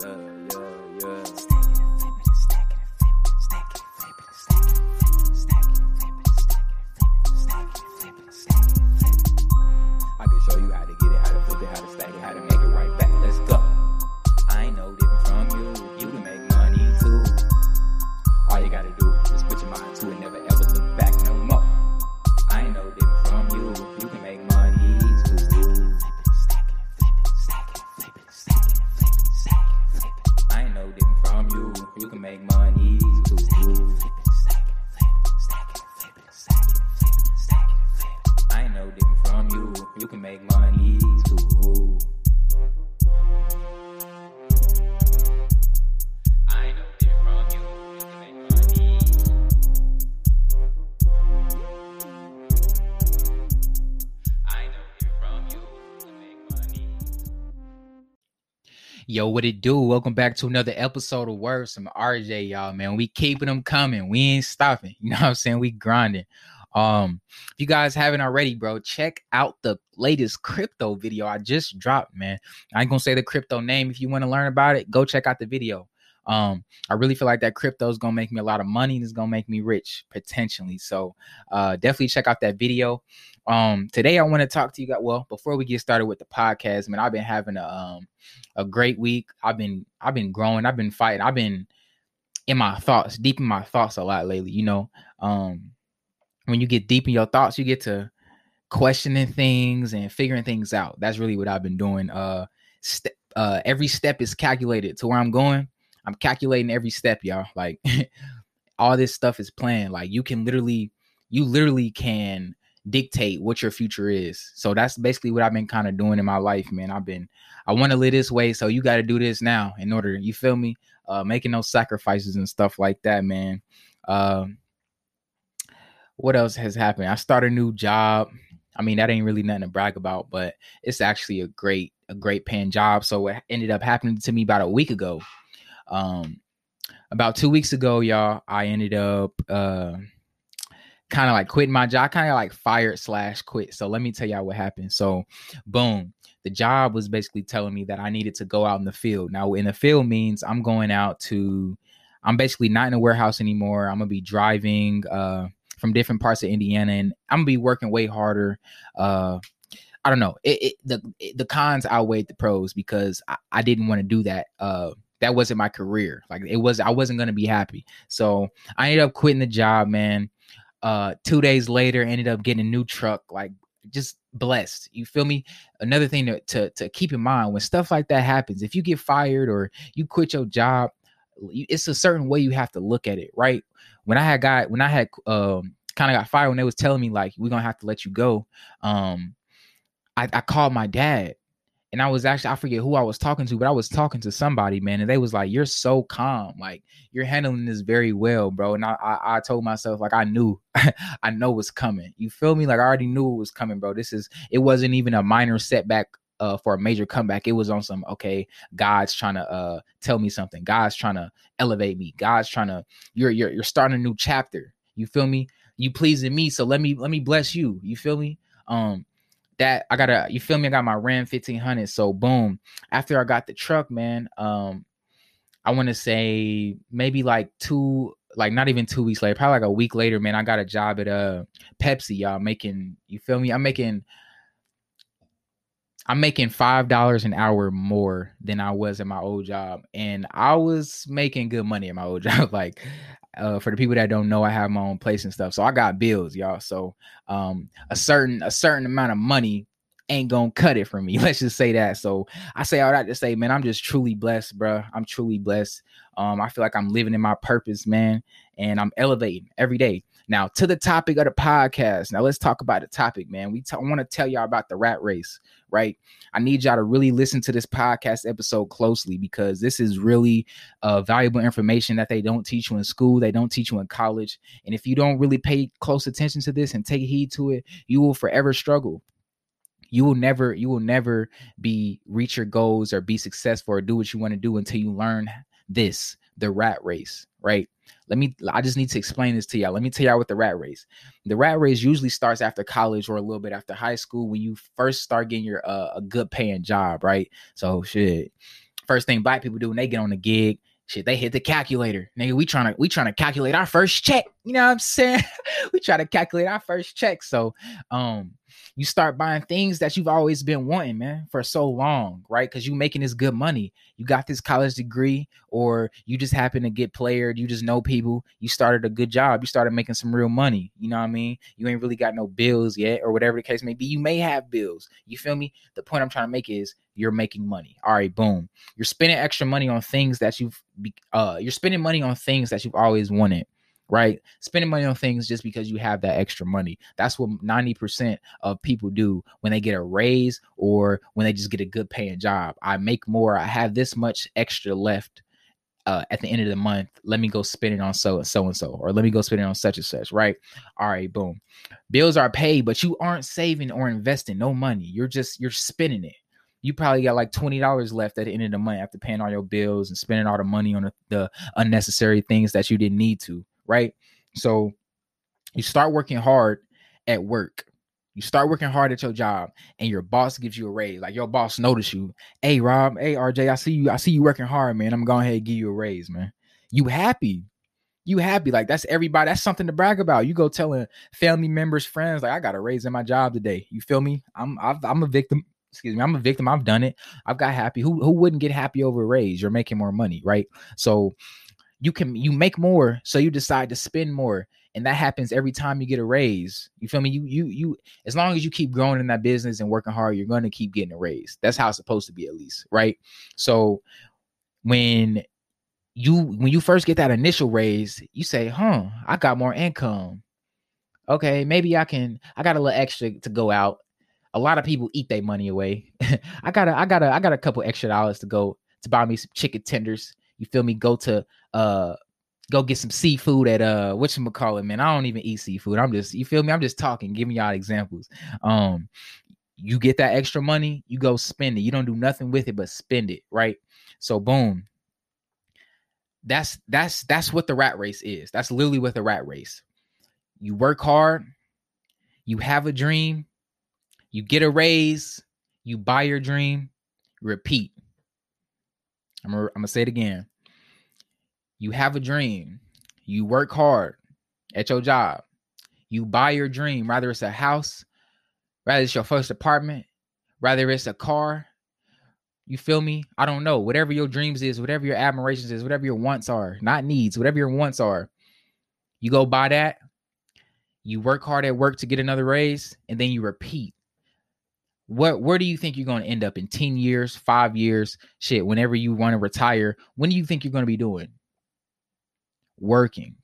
Yeah. Yo, what it do? Welcome back to another episode of Words from RJ, y'all. Man, we keeping them coming. We ain't stopping. You know what I'm saying? We grinding. Um, if you guys haven't already, bro, check out the latest crypto video I just dropped, man. I ain't gonna say the crypto name. If you want to learn about it, go check out the video. Um, I really feel like that crypto is gonna make me a lot of money and it's gonna make me rich potentially. So uh definitely check out that video. Um, today I want to talk to you guys. Well, before we get started with the podcast, man, I've been having a um a great week. I've been I've been growing, I've been fighting, I've been in my thoughts, deep in my thoughts a lot lately, you know. Um when you get deep in your thoughts, you get to questioning things and figuring things out. That's really what I've been doing. Uh, st- uh every step is calculated to where I'm going. I'm calculating every step, y'all. Like all this stuff is planned. Like you can literally, you literally can dictate what your future is. So that's basically what I've been kind of doing in my life, man. I've been I want to live this way, so you got to do this now in order, you feel me? Uh making those sacrifices and stuff like that, man. Um what else has happened? I started a new job. I mean, that ain't really nothing to brag about, but it's actually a great a great paying job. So it ended up happening to me about a week ago. Um about 2 weeks ago, y'all, I ended up uh kind of like quitting my job, kind of like fired slash quit. So let me tell y'all what happened. So, boom, the job was basically telling me that I needed to go out in the field. Now, in the field means I'm going out to, I'm basically not in a warehouse anymore. I'm gonna be driving uh, from different parts of Indiana, and I'm gonna be working way harder. Uh, I don't know. It, it the it, the cons outweighed the pros because I, I didn't want to do that. Uh, that wasn't my career. Like it was, I wasn't gonna be happy. So I ended up quitting the job, man uh two days later ended up getting a new truck like just blessed you feel me? Another thing to, to, to keep in mind when stuff like that happens if you get fired or you quit your job it's a certain way you have to look at it right? When i had got when i had um kind of got fired when they was telling me like we're gonna have to let you go um I, I called my dad and I was actually I forget who I was talking to, but I was talking to somebody, man, and they was like, "You're so calm, like you're handling this very well, bro." And I I, I told myself like I knew, I know what's coming. You feel me? Like I already knew it was coming, bro. This is it wasn't even a minor setback uh, for a major comeback. It was on some okay. God's trying to uh, tell me something. God's trying to elevate me. God's trying to you're you're you're starting a new chapter. You feel me? You pleasing me, so let me let me bless you. You feel me? Um, that I got a you feel me? I got my Ram 1500. So boom. After I got the truck, man, um, I want to say maybe like two, like not even two weeks later, probably like a week later, man, I got a job at uh Pepsi, y'all making you feel me? I'm making I'm making five dollars an hour more than I was at my old job, and I was making good money at my old job. like uh, for the people that don't know, I have my own place and stuff, so I got bills, y'all. So um, a certain a certain amount of money ain't gonna cut it for me. Let's just say that. So I say all that to say, man, I'm just truly blessed, bro. I'm truly blessed. Um, I feel like I'm living in my purpose, man, and I'm elevating every day. Now to the topic of the podcast. Now let's talk about the topic, man. We t- want to tell y'all about the rat race, right? I need y'all to really listen to this podcast episode closely because this is really uh, valuable information that they don't teach you in school, they don't teach you in college, and if you don't really pay close attention to this and take heed to it, you will forever struggle you will never you will never be reach your goals or be successful or do what you want to do until you learn this the rat race right let me i just need to explain this to y'all let me tell y'all what the rat race the rat race usually starts after college or a little bit after high school when you first start getting your uh, a good paying job right so shit first thing black people do when they get on the gig, shit, they hit the calculator. Nigga, we trying to we trying to calculate our first check. You know what I'm saying? we try to calculate our first check. So um you start buying things that you've always been wanting, man, for so long, right? Because you're making this good money. You got this college degree, or you just happen to get playered. You just know people. You started a good job. You started making some real money. You know what I mean? You ain't really got no bills yet, or whatever the case may be. You may have bills. You feel me? The point I'm trying to make is you're making money. All right, boom. You're spending extra money on things that you've uh you're spending money on things that you've always wanted right? Spending money on things just because you have that extra money. That's what 90% of people do when they get a raise or when they just get a good paying job. I make more, I have this much extra left uh, at the end of the month. Let me go spend it on so and so and so, or let me go spend it on such and such, right? All right, boom. Bills are paid, but you aren't saving or investing no money. You're just you're spending it you probably got like $20 left at the end of the month after paying all your bills and spending all the money on the, the, unnecessary things that you didn't need to right? So you start working hard at work. You start working hard at your job, and your boss gives you a raise. Like your boss notice you. Hey, Rob. Hey, RJ. I see you. I see you working hard, man. I'm going ahead and give you a raise, man. You happy? You happy? Like that's everybody. That's something to brag about. You go telling family members, friends, like I got a raise in my job today. You feel me? I'm i am a victim. Excuse me. I'm a victim. I've done it. I've got happy. Who who wouldn't get happy over a raise? You're making more money, right? So you can you make more so you decide to spend more and that happens every time you get a raise. You feel me? You you you as long as you keep growing in that business and working hard you're going to keep getting a raise. That's how it's supposed to be at least right? So when you when you first get that initial raise you say huh i got more income. Okay maybe i can i got a little extra to go out. A lot of people eat their money away. I got a i got a i got a couple extra dollars to go to buy me some chicken tenders you feel me? Go to uh go get some seafood at uh what you call it, man. I don't even eat seafood. I'm just you feel me? I'm just talking, giving y'all examples. Um you get that extra money, you go spend it. You don't do nothing with it but spend it, right? So boom. That's that's that's what the rat race is. That's literally what the rat race. You work hard, you have a dream, you get a raise, you buy your dream, repeat. I'm gonna, I'm gonna say it again. You have a dream. You work hard at your job. You buy your dream, whether it's a house, whether it's your first apartment, whether it's a car. You feel me? I don't know. Whatever your dreams is, whatever your admirations is, whatever your wants are, not needs, whatever your wants are, you go buy that. You work hard at work to get another raise, and then you repeat what where do you think you're going to end up in 10 years, 5 years, shit, whenever you want to retire? When do you think you're going to be doing? Working.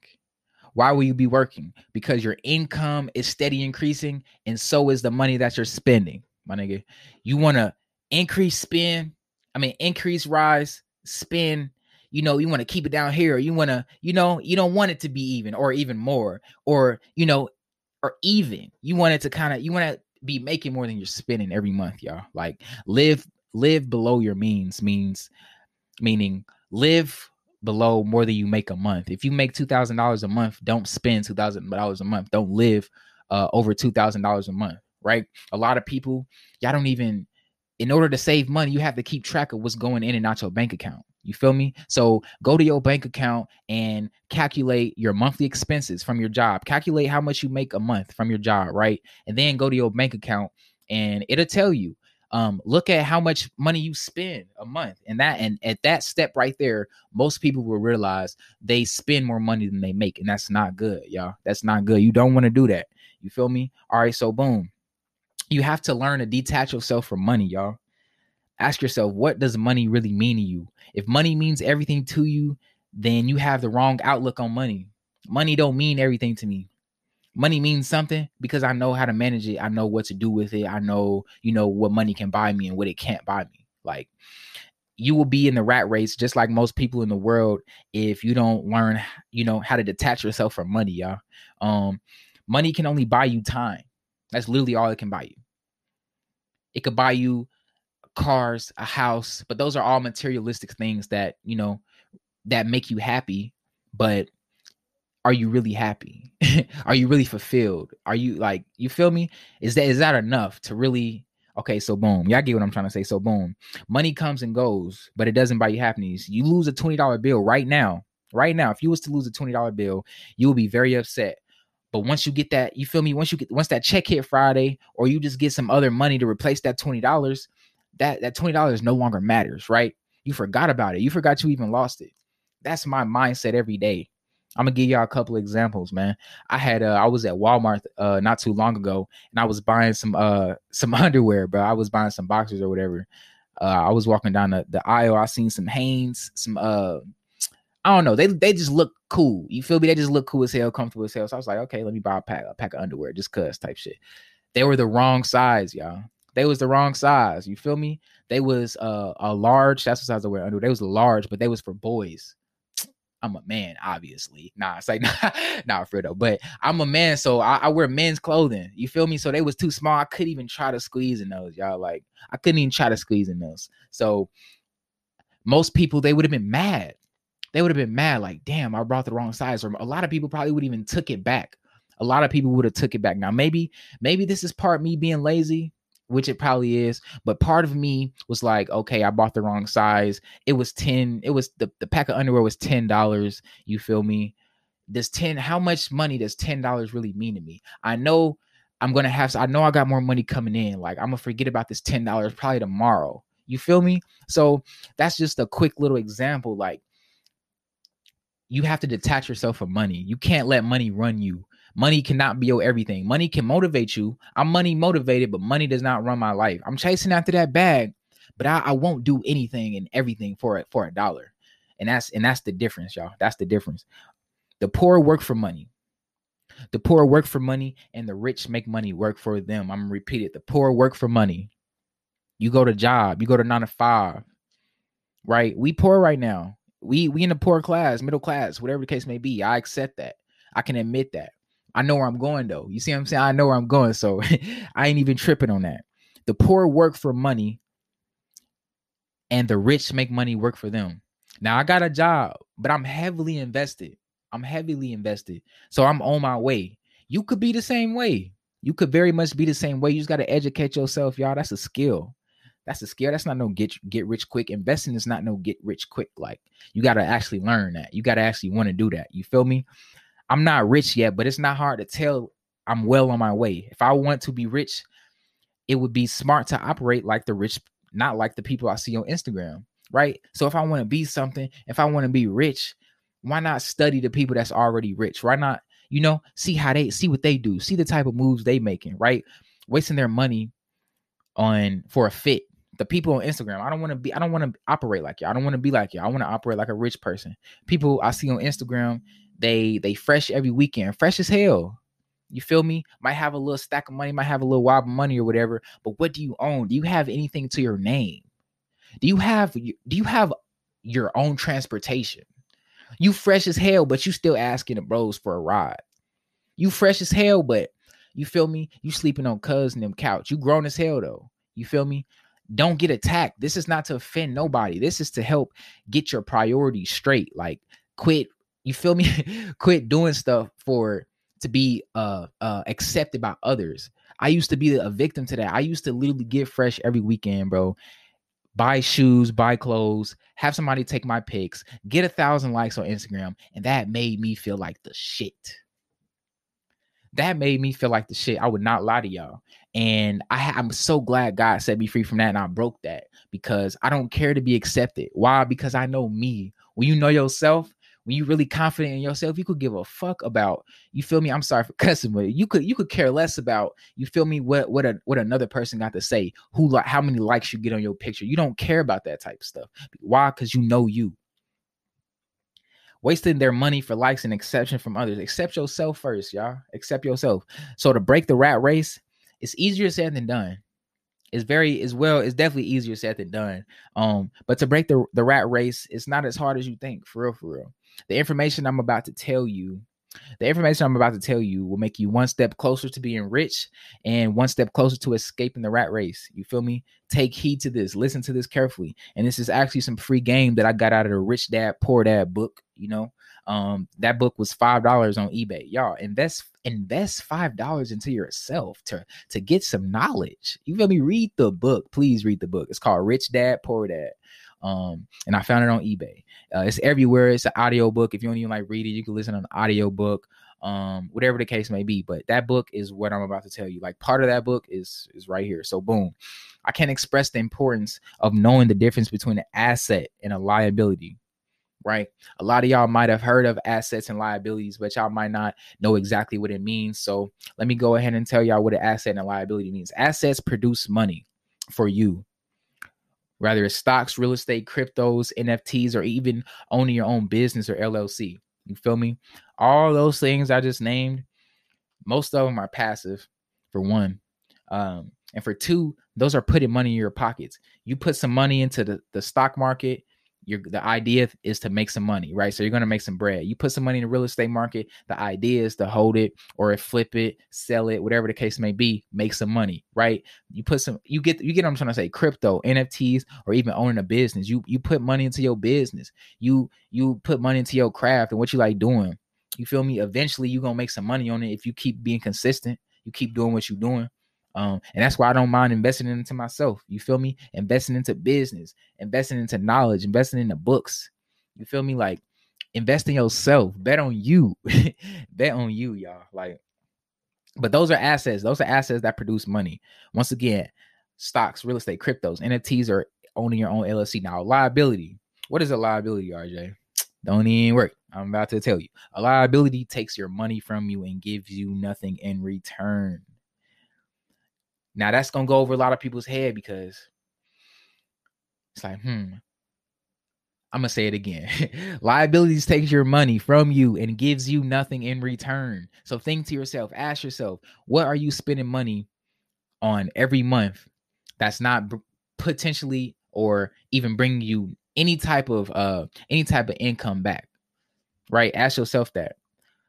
Why will you be working? Because your income is steady increasing and so is the money that you're spending. My nigga, you want to increase spend, I mean increase rise, spend, you know, you want to keep it down here, you want to, you know, you don't want it to be even or even more or, you know, or even. You want it to kind of you want to be making more than you're spending every month, y'all. Like live live below your means means meaning live below more than you make a month. If you make two thousand dollars a month, don't spend two thousand dollars a month. Don't live uh, over two thousand dollars a month. Right? A lot of people, y'all don't even. In order to save money, you have to keep track of what's going in and out your bank account. You feel me? So go to your bank account and calculate your monthly expenses from your job. Calculate how much you make a month from your job, right? And then go to your bank account and it'll tell you. Um, look at how much money you spend a month. And that and at that step right there, most people will realize they spend more money than they make. And that's not good, y'all. That's not good. You don't want to do that. You feel me? All right, so boom. You have to learn to detach yourself from money, y'all ask yourself what does money really mean to you? If money means everything to you then you have the wrong outlook on money. Money don't mean everything to me. Money means something because i know how to manage it. I know what to do with it. I know you know what money can buy me and what it can't buy me. Like you will be in the rat race just like most people in the world if you don't learn you know how to detach yourself from money y'all. Um money can only buy you time. That's literally all it can buy you. It could buy you cars, a house, but those are all materialistic things that, you know, that make you happy, but are you really happy? are you really fulfilled? Are you like you feel me? Is that is that enough to really Okay, so boom. Y'all get what I'm trying to say. So boom. Money comes and goes, but it doesn't buy you happiness. You lose a $20 bill right now. Right now, if you was to lose a $20 bill, you will be very upset. But once you get that, you feel me? Once you get once that check hit Friday, or you just get some other money to replace that $20, that that $20 no longer matters, right? You forgot about it. You forgot you even lost it. That's my mindset every day. I'm gonna give y'all a couple examples, man. I had uh I was at Walmart uh not too long ago and I was buying some uh some underwear, bro. I was buying some boxers or whatever. Uh I was walking down the, the aisle, I seen some Hanes, some uh I don't know. They they just look cool. You feel me? They just look cool as hell, comfortable as hell. So I was like, okay, let me buy a pack, a pack of underwear, just cuz type shit. They were the wrong size, y'all. They was the wrong size. You feel me? They was uh, a large. That's the size I wear underwear. They was large, but they was for boys. I'm a man, obviously. Nah, it's like nah, nah for though. But I'm a man, so I, I, wear men's clothing. You feel me? So they was too small. I couldn't even try to squeeze in those, y'all. Like I couldn't even try to squeeze in those. So most people they would have been mad. They would have been mad, like, damn, I brought the wrong size. Or a lot of people probably would even took it back. A lot of people would have took it back. Now, maybe, maybe this is part me being lazy which it probably is. But part of me was like, okay, I bought the wrong size. It was 10, it was the, the pack of underwear was $10. You feel me? Does 10, how much money does $10 really mean to me? I know I'm gonna have I know I got more money coming in. Like I'm gonna forget about this $10 probably tomorrow. You feel me? So that's just a quick little example. Like you have to detach yourself from money. You can't let money run you. Money cannot be your everything. Money can motivate you. I'm money motivated, but money does not run my life. I'm chasing after that bag, but I, I won't do anything and everything for it for a dollar. And that's and that's the difference, y'all. That's the difference. The poor work for money. The poor work for money, and the rich make money work for them. I'm repeat it. The poor work for money. You go to job, you go to nine to five, right? We poor right now. We we in the poor class, middle class, whatever the case may be. I accept that. I can admit that. I know where I'm going though. You see what I'm saying? I know where I'm going. So I ain't even tripping on that. The poor work for money and the rich make money work for them. Now I got a job, but I'm heavily invested. I'm heavily invested. So I'm on my way. You could be the same way. You could very much be the same way. You just got to educate yourself, y'all. That's a skill. That's a skill. That's not no get get rich quick. Investing is not no get rich quick. Like you got to actually learn that. You got to actually want to do that. You feel me? I'm not rich yet, but it's not hard to tell I'm well on my way. If I want to be rich, it would be smart to operate like the rich, not like the people I see on Instagram, right? So if I want to be something, if I want to be rich, why not study the people that's already rich? Why not, you know, see how they see what they do, see the type of moves they making, right? Wasting their money on for a fit. The people on Instagram, I don't want to be, I don't want to operate like you. I don't want to be like you. I want to operate like a rich person. People I see on Instagram, they they fresh every weekend, fresh as hell. You feel me? Might have a little stack of money, might have a little wob of money or whatever. But what do you own? Do you have anything to your name? Do you have do you have your own transportation? You fresh as hell, but you still asking the bros for a ride. You fresh as hell, but you feel me? You sleeping on cousin them couch. You grown as hell though. You feel me? Don't get attacked. This is not to offend nobody. This is to help get your priorities straight. Like quit you feel me? Quit doing stuff for to be uh uh accepted by others. I used to be a victim to that. I used to literally get fresh every weekend, bro. Buy shoes, buy clothes, have somebody take my pics, get a thousand likes on Instagram, and that made me feel like the shit. That made me feel like the shit. I would not lie to y'all. And I, I'm so glad God set me free from that and I broke that because I don't care to be accepted. Why? Because I know me. When you know yourself, when you really confident in yourself, you could give a fuck about you feel me. I'm sorry for cussing, but you could you could care less about you feel me what what a, what another person got to say, who like how many likes you get on your picture. You don't care about that type of stuff. Why? Because you know you. Wasting their money for likes and exception from others. Accept yourself first, y'all. Accept yourself. So to break the rat race, it's easier said than done. It's very as well. It's definitely easier said than done. Um, but to break the the rat race, it's not as hard as you think. For real, for real. The information I'm about to tell you, the information I'm about to tell you will make you one step closer to being rich and one step closer to escaping the rat race. You feel me? Take heed to this. Listen to this carefully. And this is actually some free game that I got out of the Rich Dad Poor Dad book. You know, Um, that book was five dollars on eBay. Y'all invest invest five dollars into yourself to to get some knowledge. You feel me? Read the book. Please read the book. It's called Rich Dad Poor Dad. Um, and I found it on eBay. Uh, it's everywhere. It's an audio book. If you don't even like read it, you can listen to an audio book. Um, whatever the case may be. But that book is what I'm about to tell you. Like part of that book is is right here. So boom. I can't express the importance of knowing the difference between an asset and a liability right? A lot of y'all might have heard of assets and liabilities, but y'all might not know exactly what it means. So let me go ahead and tell y'all what an asset and a liability means. Assets produce money for you, whether it's stocks, real estate, cryptos, NFTs, or even owning your own business or LLC. You feel me? All those things I just named, most of them are passive, for one. Um, and for two, those are putting money in your pockets. You put some money into the, the stock market, you're the idea is to make some money, right? So you're gonna make some bread. You put some money in the real estate market. The idea is to hold it or flip it, sell it, whatever the case may be, make some money, right? You put some, you get, you get. what I'm trying to say, crypto, NFTs, or even owning a business. You you put money into your business. You you put money into your craft and what you like doing. You feel me? Eventually, you're gonna make some money on it if you keep being consistent. You keep doing what you're doing. Um, and that's why I don't mind investing into myself. You feel me? Investing into business, investing into knowledge, investing into books. You feel me? Like invest in yourself. Bet on you. Bet on you, y'all. Like, but those are assets. Those are assets that produce money. Once again, stocks, real estate, cryptos, NFTs are owning your own LLC. Now, liability. What is a liability, RJ? Don't even work. I'm about to tell you. A liability takes your money from you and gives you nothing in return. Now that's gonna go over a lot of people's head because it's like, hmm. I'm gonna say it again. Liabilities takes your money from you and gives you nothing in return. So think to yourself, ask yourself, what are you spending money on every month that's not b- potentially or even bringing you any type of uh any type of income back? Right? Ask yourself that.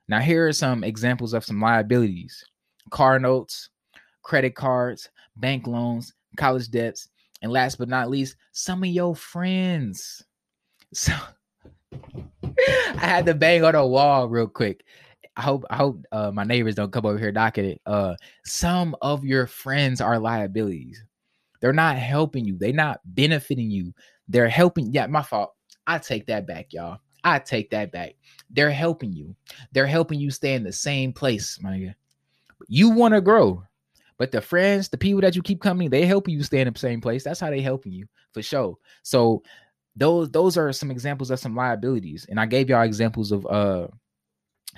Now here are some examples of some liabilities. Car notes, credit cards, bank loans, college debts, and last but not least, some of your friends. So I had to bang on the wall real quick. I hope I hope uh, my neighbors don't come over here knocking it. Uh, some of your friends are liabilities. They're not helping you. They're not benefiting you. They're helping. Yeah, my fault. I take that back, y'all. I take that back. They're helping you. They're helping you stay in the same place, my nigga. You want to grow. But the friends, the people that you keep coming, they help you stay in the same place. That's how they helping you for sure. So those those are some examples of some liabilities. And I gave y'all examples of uh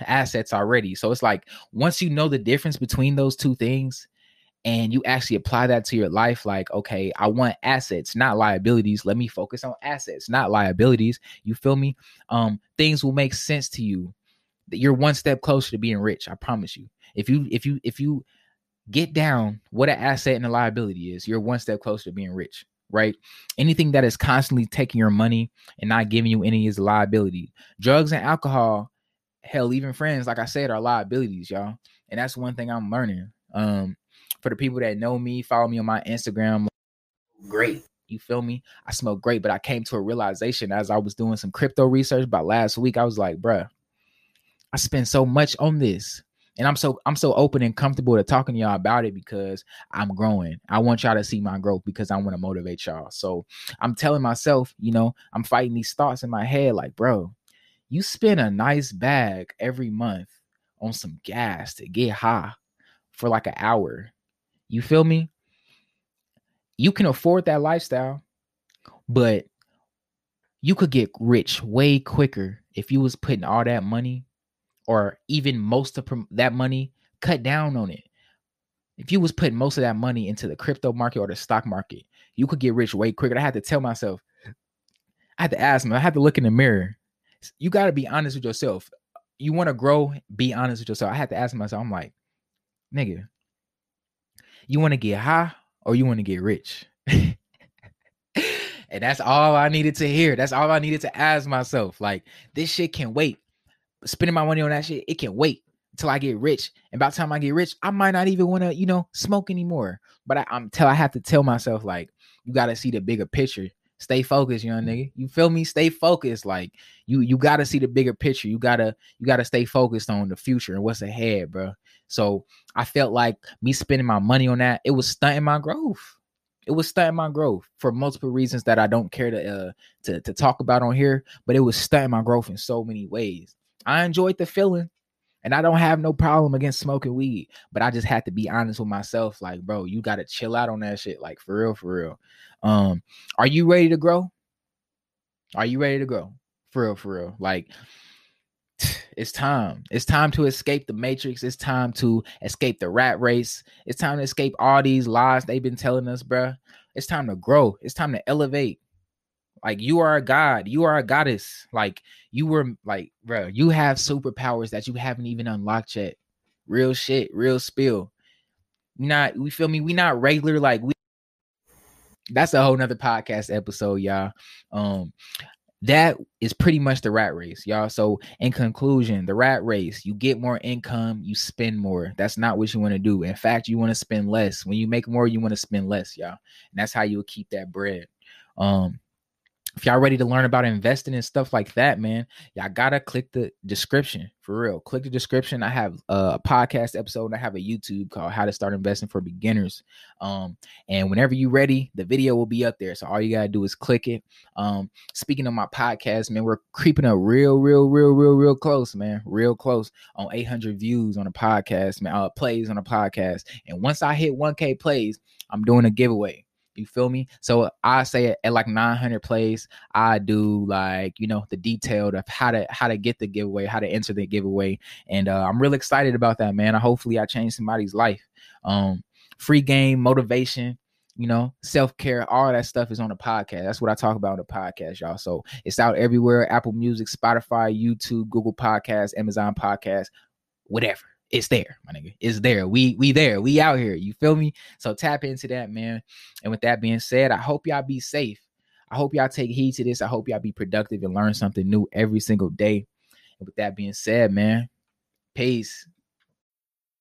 assets already. So it's like once you know the difference between those two things and you actually apply that to your life like okay, I want assets, not liabilities. Let me focus on assets, not liabilities. You feel me? Um things will make sense to you. You're one step closer to being rich, I promise you. If you if you if you get down what an asset and a liability is. You're one step closer to being rich, right? Anything that is constantly taking your money and not giving you any is a liability. Drugs and alcohol, hell, even friends, like I said, are liabilities, y'all. And that's one thing I'm learning. Um, for the people that know me, follow me on my Instagram. Great. You feel me? I smell great, but I came to a realization as I was doing some crypto research about last week. I was like, bruh, I spend so much on this and I'm so I'm so open and comfortable to talking to y'all about it because I'm growing. I want y'all to see my growth because I want to motivate y'all. So I'm telling myself, you know, I'm fighting these thoughts in my head like, bro, you spend a nice bag every month on some gas to get high for like an hour. You feel me? You can afford that lifestyle, but you could get rich way quicker if you was putting all that money or even most of that money, cut down on it. If you was putting most of that money into the crypto market or the stock market, you could get rich way quicker. I had to tell myself, I had to ask me, I had to look in the mirror. You got to be honest with yourself. You want to grow, be honest with yourself. I had to ask myself, I'm like, nigga, you want to get high or you want to get rich? and that's all I needed to hear. That's all I needed to ask myself. Like, this shit can wait spending my money on that shit, it can wait until I get rich. And by the time I get rich, I might not even want to, you know, smoke anymore. But I, am tell I have to tell myself like, you got to see the bigger picture. Stay focused, young nigga. You feel me? Stay focused. Like you you gotta see the bigger picture. You gotta you gotta stay focused on the future and what's ahead, bro. So I felt like me spending my money on that, it was stunting my growth. It was stunting my growth for multiple reasons that I don't care to uh to, to talk about on here, but it was stunting my growth in so many ways. I enjoyed the feeling. And I don't have no problem against smoking weed, but I just had to be honest with myself. Like, bro, you gotta chill out on that shit. Like, for real, for real. Um, are you ready to grow? Are you ready to grow? For real, for real. Like, it's time. It's time to escape the matrix. It's time to escape the rat race. It's time to escape all these lies they've been telling us, bro. It's time to grow. It's time to elevate. Like you are a god, you are a goddess. Like you were like, bro, you have superpowers that you haven't even unlocked yet. Real shit, real spill. Not, we feel me? We not regular like we. That's a whole nother podcast episode, y'all. Um, that is pretty much the rat race, y'all. So, in conclusion, the rat race, you get more income, you spend more. That's not what you want to do. In fact, you want to spend less. When you make more, you want to spend less, y'all. And that's how you will keep that bread. Um, if y'all ready to learn about investing and stuff like that, man, y'all gotta click the description for real. Click the description. I have a podcast episode I have a YouTube called How to Start Investing for Beginners. Um, and whenever you're ready, the video will be up there. So all you gotta do is click it. Um, speaking of my podcast, man, we're creeping up real, real, real, real, real close, man, real close on 800 views on a podcast, man, uh, plays on a podcast. And once I hit 1K plays, I'm doing a giveaway. You feel me? So I say at like 900 plays, I do like you know the detailed of how to how to get the giveaway, how to enter the giveaway, and uh, I'm really excited about that, man. Hopefully, I change somebody's life. Um, free game, motivation, you know, self care, all that stuff is on the podcast. That's what I talk about on the podcast, y'all. So it's out everywhere: Apple Music, Spotify, YouTube, Google Podcasts, Amazon Podcasts, whatever it's there, my nigga. It's there. We we there. We out here. You feel me? So tap into that, man. And with that being said, I hope y'all be safe. I hope y'all take heed to this. I hope y'all be productive and learn something new every single day. And with that being said, man, peace.